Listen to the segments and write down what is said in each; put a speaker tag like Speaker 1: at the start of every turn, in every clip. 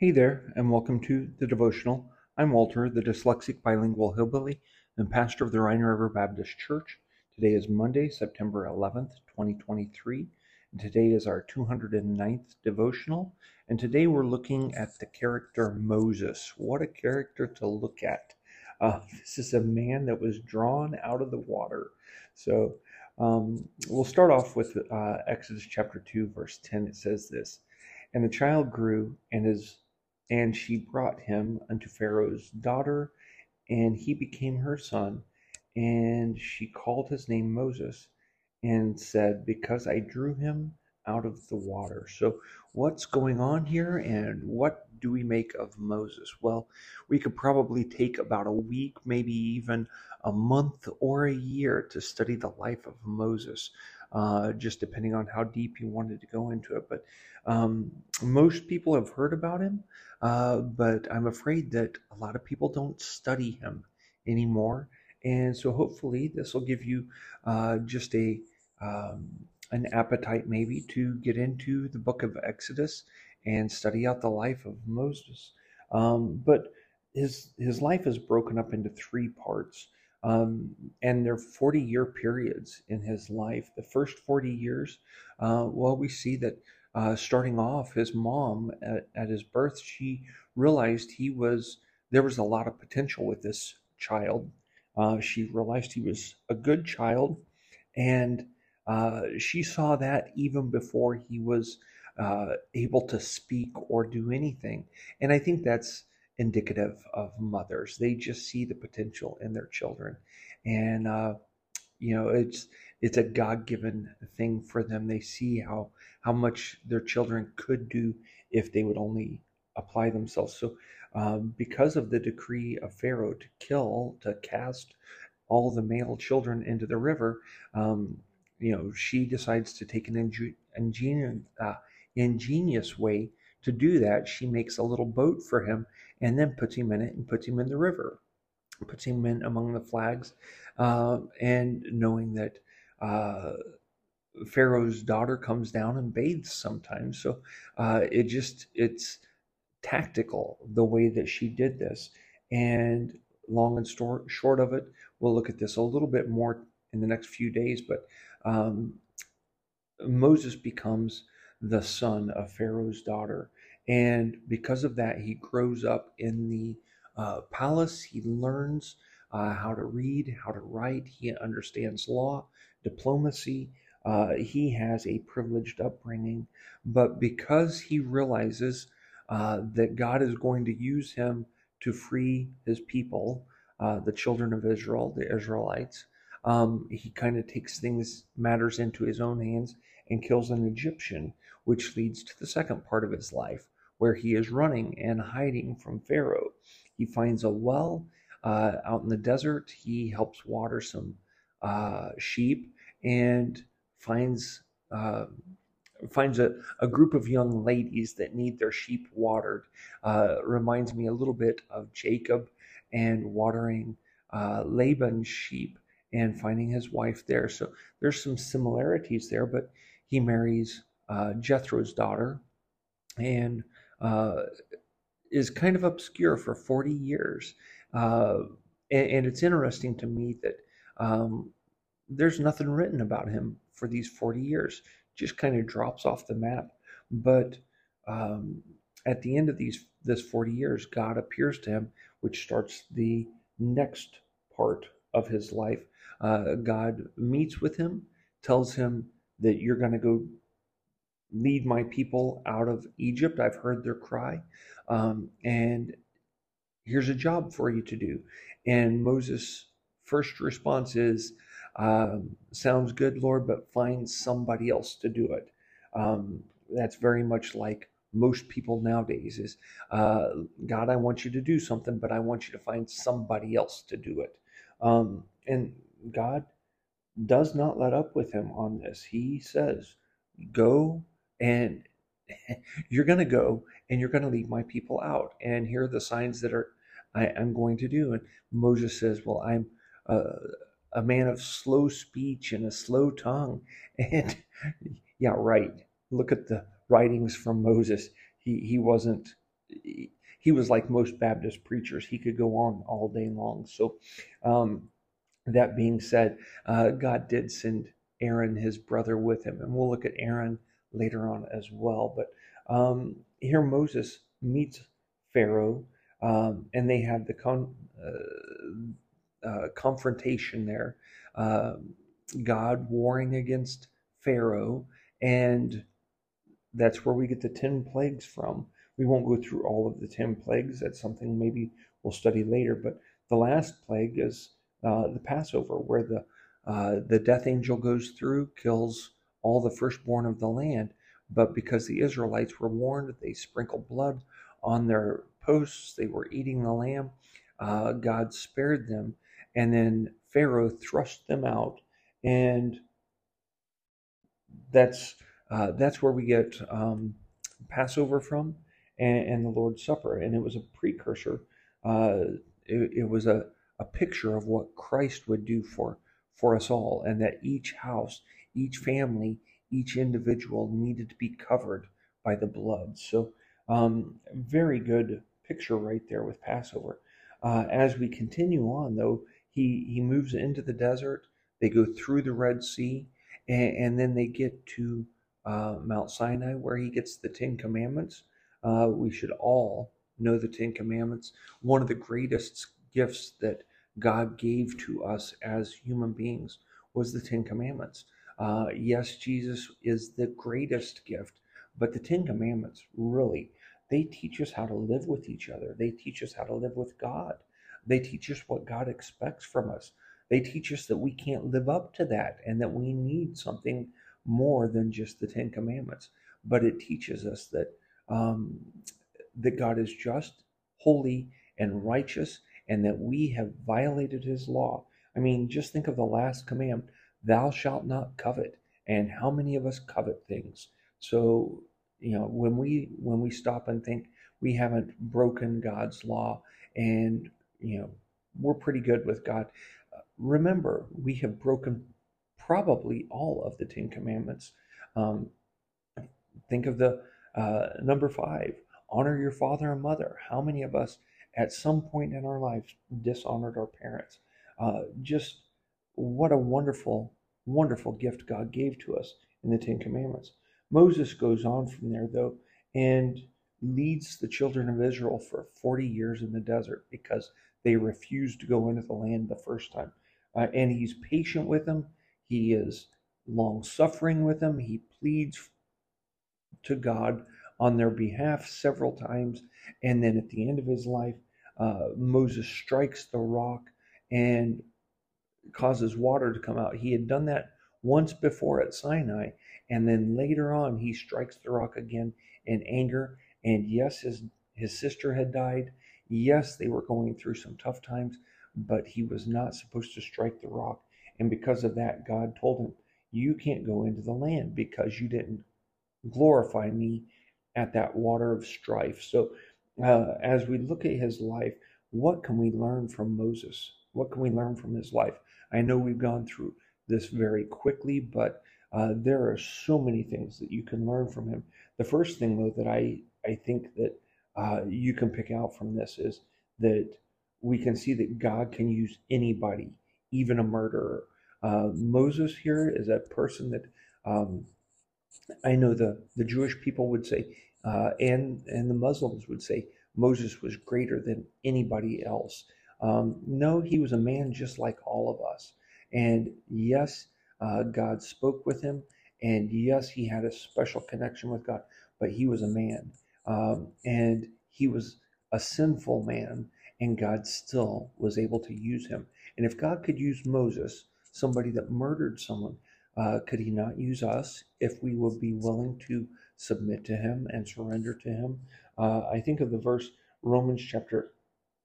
Speaker 1: Hey there, and welcome to the devotional. I'm Walter, the dyslexic bilingual hillbilly and pastor of the Rhine River Baptist Church. Today is Monday, September 11th, 2023, and today is our 209th devotional. And today we're looking at the character Moses. What a character to look at! Uh, this is a man that was drawn out of the water. So um, we'll start off with uh, Exodus chapter 2, verse 10. It says this. And the child grew and is and she brought him unto Pharaoh's daughter, and he became her son. And she called his name Moses, and said, Because I drew him out of the water. So, what's going on here, and what do we make of Moses? Well, we could probably take about a week, maybe even a month or a year to study the life of Moses uh, just depending on how deep you wanted to go into it. But um, most people have heard about him, uh, but I'm afraid that a lot of people don't study him anymore. And so hopefully this will give you uh, just a um, an appetite maybe to get into the book of Exodus and study out the life of Moses. Um, but his his life is broken up into three parts. Um, and there are 40 year periods in his life. The first 40 years, uh, well, we see that uh, starting off, his mom at, at, his birth, she realized he was, there was a lot of potential with this child. Uh, she realized he was a good child, and uh, she saw that even before he was uh, able to speak or do anything. And I think that's indicative of mothers. They just see the potential in their children, and uh, you know it's it's a God given thing for them. They see how how much their children could do if they would only apply themselves. So, um, because of the decree of Pharaoh to kill, to cast all the male children into the river, um, you know, she decides to take an ingenious, uh, ingenious way to do that, she makes a little boat for him and then puts him in it and puts him in the river, puts him in among the flags, uh, and knowing that uh, Pharaoh's daughter comes down and bathes sometimes. So uh, it just it's tactical the way that she did this. And long and short of it, we'll look at this a little bit more in the next few days. But um, Moses becomes the son of Pharaoh's daughter. And because of that, he grows up in the uh, palace. He learns uh, how to read, how to write. He understands law, diplomacy. Uh, he has a privileged upbringing. But because he realizes uh, that God is going to use him to free his people, uh, the children of Israel, the Israelites, um, he kind of takes things, matters into his own hands and kills an Egyptian which leads to the second part of his life, where he is running and hiding from Pharaoh. He finds a well uh, out in the desert. He helps water some uh, sheep and finds uh, finds a, a group of young ladies that need their sheep watered. Uh, reminds me a little bit of Jacob and watering uh, Laban's sheep and finding his wife there. So there's some similarities there, but he marries uh, Jethro's daughter, and uh, is kind of obscure for 40 years. Uh, and, and, it's interesting to me that um, there's nothing written about him for these 40 years. Just kind of drops off the map. But um, at the end of these this 40 years, God appears to him, which starts the next part of his life. Uh, God meets with him, tells him that you're going to go lead my people out of Egypt. I've heard their cry. Um, and here's a job for you to do. And Moses' first response is, um, Sounds good, Lord, but find somebody else to do it. Um, that's very much like most people nowadays is uh, God, I want you to do something, but I want you to find somebody else to do it. Um, and God does not let up with him on this. He says, Go and you're going to go and you're going to leave my people out. And here are the signs that are I am going to do. And Moses says, Well, I'm a, man of slow speech and a slow tongue. And yeah, right. Look at the writings from Moses. He, he wasn't he was like most Baptist preachers. He could go on all day long. So, um, that being said, uh, God did send Aaron, his brother, with him. And we'll look at Aaron later on as well. But um, here Moses meets Pharaoh, um, and they have the con- uh, uh, confrontation there. Uh, God warring against Pharaoh, and that's where we get the 10 plagues from. We won't go through all of the 10 plagues. That's something maybe we'll study later. But the last plague is uh, the Passover, where the, uh, the death angel goes through, kills all the firstborn of the land. But because the Israelites were warned, they sprinkled blood on their posts, they were eating the lamb. Uh, God spared them. And then Pharaoh thrust them out. And that's uh, that's where we get um, Passover from and, and, the Lord's Supper. And it was a precursor, uh, it, it, was a, a picture of what Christ would do for, for us all, and that each house, each family, each individual needed to be covered by the blood. So, um, very good picture right there with Passover. Uh, as we continue on, though, he, he moves into the desert. They go through the Red Sea, and, and then they get to uh, Mount Sinai, where he gets the Ten Commandments. Uh, we should all know the Ten Commandments. One of the greatest gifts that God gave to us as human beings was the Ten Commandments. Uh, yes, Jesus is the greatest gift, but the Ten Commandments really they teach us how to live with each other. They teach us how to live with God. They teach us what God expects from us. They teach us that we can't live up to that and that we need something more than just the Ten Commandments, but it teaches us that um, that God is just, holy, and righteous, and that we have violated His law. I mean, just think of the last command: "Thou shalt not covet." And how many of us covet things? So you know, when we when we stop and think we haven't broken God's law, and you know, we're pretty good with God. Remember, we have broken probably all of the Ten Commandments. Um, think of the uh, number five honor your father and mother. How many of us at some point in our lives dishonored our parents? Uh, just what a wonderful, wonderful gift God gave to us in the Ten Commandments. Moses goes on from there, though, and leads the children of Israel for 40 years in the desert because they refused to go into the land the first time. Uh, and he's patient with them he is long suffering with them. He pleads to God on their behalf several times. And then at the end of his life, uh, Moses strikes the rock and causes water to come out. He had done that once before at Sinai. And then later on, he strikes the rock again in anger. And yes, his, his sister had died. Yes, they were going through some tough times, but he was not supposed to strike the rock. And because of that, God told him, You can't go into the land because you didn't glorify me at that water of strife. So, uh, as we look at his life, what can we learn from Moses? What can we learn from his life? I know we've gone through this very quickly, but uh, there are so many things that you can learn from him. The first thing, though, that I, I think that uh, you can pick out from this is that we can see that God can use anybody, even a murderer, uh, Moses here is a person that um, I know the, the Jewish people would say, uh, and, and the Muslims would say, Moses was greater than anybody else. Um, no, he was a man just like all of us. And yes, uh, God spoke with him. And yes, he had a special connection with God, but he was a man. Um, and he was a sinful man, and God still was able to use him. And if God could use Moses, somebody that murdered someone. Uh, could he not use us if we would be willing to submit to him and surrender to him? Uh, I think of the verse, Romans chapter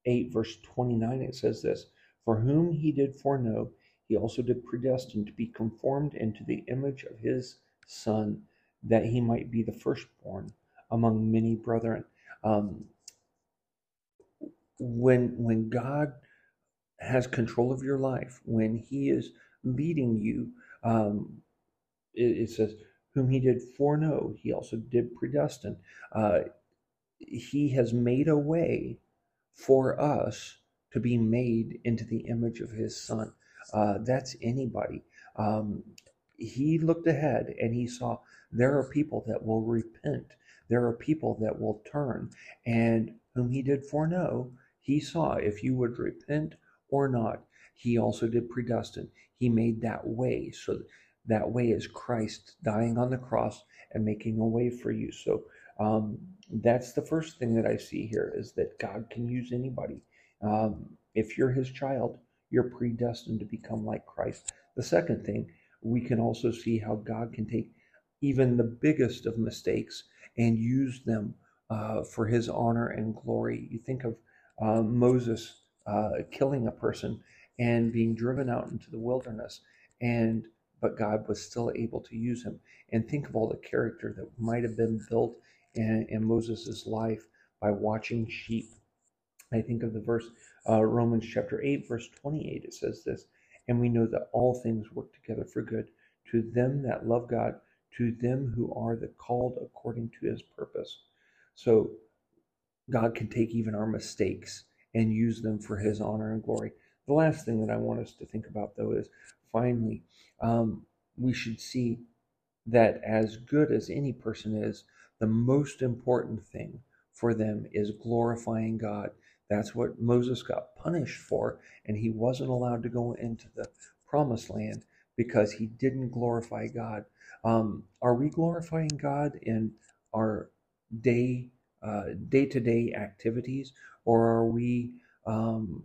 Speaker 1: 8, verse 29. It says this For whom he did foreknow, he also did predestine to be conformed into the image of his Son, that he might be the firstborn among many brethren. Um, when when God has control of your life, when He is leading you, um, it, it, says, whom He did foreknow, He also did predestine. Uh, he has made a way for us to be made into the image of his son. Uh, that's anybody. Um, he looked ahead and he saw there are people that will repent. There are people that will turn, and whom he did foreknow, he saw if you would repent or not. He also did predestine. He made that way. So that way is Christ dying on the cross and making a way for you. So um, that's the first thing that I see here is that God can use anybody. Um, if you're his child, you're predestined to become like Christ. The second thing, we can also see how God can take even the biggest of mistakes and use them uh, for his honor and glory. You think of uh, Moses uh, killing a person and being driven out into the wilderness, and but God was still able to use him. And think of all the character that might have been built in, in Moses' life by watching sheep. I think of the verse, uh, Romans chapter 8, verse 28. It says this, and we know that all things work together for good to them that love God, to them who are the called according to his purpose. So God can take even our mistakes and use them for his honor and glory. The last thing that I want us to think about, though, is finally, um, we should see that as good as any person is, the most important thing for them is glorifying God. That's what Moses got punished for, and he wasn't allowed to go into the promised land because he didn't glorify God. Um, are we glorifying God in our day day to day activities, or are we um,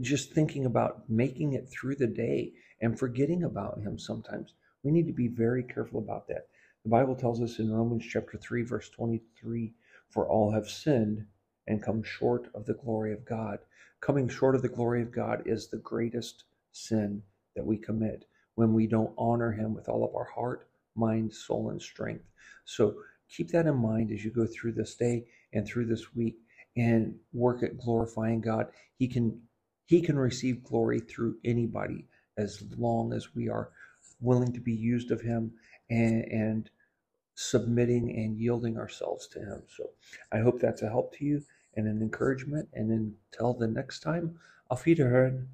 Speaker 1: just thinking about making it through the day and forgetting about Him sometimes? We need to be very careful about that. The Bible tells us in Romans chapter 3, verse 23 For all have sinned and come short of the glory of God. Coming short of the glory of God is the greatest sin that we commit when we don't honor Him with all of our heart, mind, soul, and strength. So keep that in mind as you go through this day and through this week and work at glorifying God. He can he can receive glory through anybody as long as we are willing to be used of him and, and submitting and yielding ourselves to him. So I hope that's a help to you and an encouragement. And until the next time, auf Wiederhören.